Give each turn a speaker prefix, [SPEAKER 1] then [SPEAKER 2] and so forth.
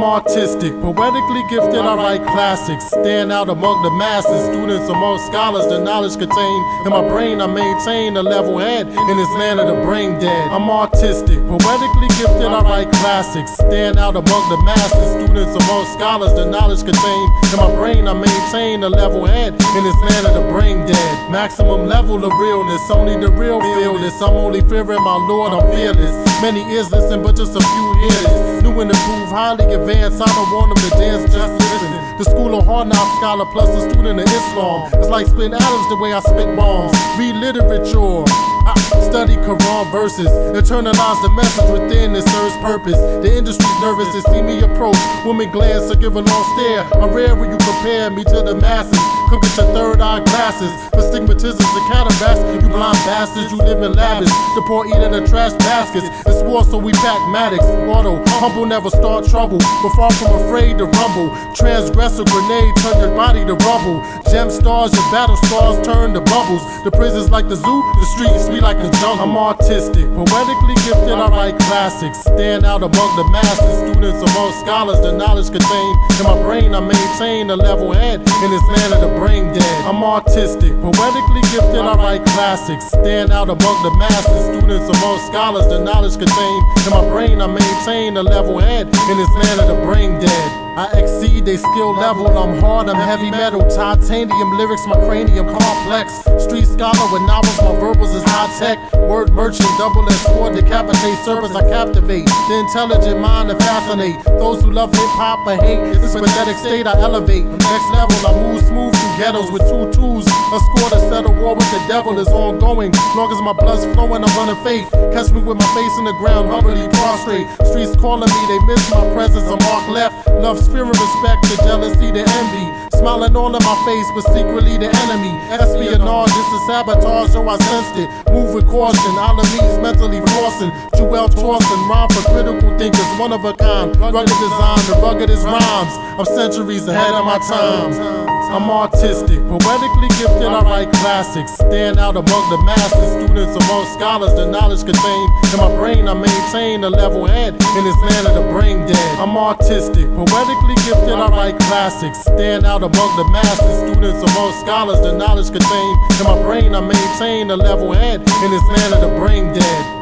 [SPEAKER 1] I'm artistic, poetically gifted, I write classics. Stand out among the masses, students among scholars, the knowledge contained in my brain. I maintain a level head in this land of the brain dead. I'm artistic, poetically gifted, I write classics. Stand out among the masses, students among scholars, the knowledge contained in my brain. I maintain a level head in this land of the brain dead. Maximum level of realness, only the real feel this. I'm only fearing my Lord, I'm fearless. Many ears listen, but just a few hear this. New and improved, highly advanced. I don't want them to dance, just listen. The school of hard knock scholar plus a student of Islam. It's like spin atoms the way I spit bombs. Read literature. I study Quran verses, internalize the message within it serves purpose. The industry's nervous to see me approach. Women glance or give a long stare. I'm rare when you compare me to the masses. Come get your third eye glasses stigmatisms and cataracts. You blind bastards, you live in lavish. The poor eat in the trash baskets. It's war, so we pack Maddox. Auto, humble, never start trouble. But far from afraid to rumble. Transgressor grenade, turn your body to rubble. Gem stars, your battle stars turn to bubbles. The prisons like the zoo, the streets we like the jungle. I'm artistic, poetically gifted, I write classics. Stand out among the masses, students among scholars. The knowledge contained in my brain, I maintain a level head in this land of the brain dead. I'm artistic, poetically gifted, I write classics. Stand out among the masses, students among scholars. The knowledge contained in my brain, I maintain a level head in this land of the brain dead. I exceed their skill level. I'm hard, I'm heavy metal. Titanium lyrics, my cranium complex. Street scholar with novels, my verbals is high tech. Word merchant, double S sword, decapitate serpents, I captivate. The intelligent mind to fascinate. Those who love hip hop or hate this pathetic state, I elevate. Next level, I move smooth through ghettos with two twos. A score to settle war with the devil is ongoing. Long as my blood's flowing, I'm running faith. Catch me with my face in the ground, humbly prostrate. Streets calling me, they miss my presence. I'm mark left. Love fear and respect, the jealousy, the envy. Smiling all in my face, but secretly the enemy. Espionage, this is sabotage, yo, I sensed it. Move with caution, is mentally flossing. Jewel tossing, rhyme for critical thinkers, one of a kind. Rugged design, the ruggedest rhymes. I'm centuries ahead of my time. I'm artistic, poetically gifted, I write classics. Stand out among the masses, students among scholars. The knowledge contained in my brain, I maintain a level head in this land of the brain dead. I'm artistic, poetically gifted, I write classics. Stand out among the masses, students among scholars. The knowledge contained in my brain, I maintain a level head in this land of the brain dead.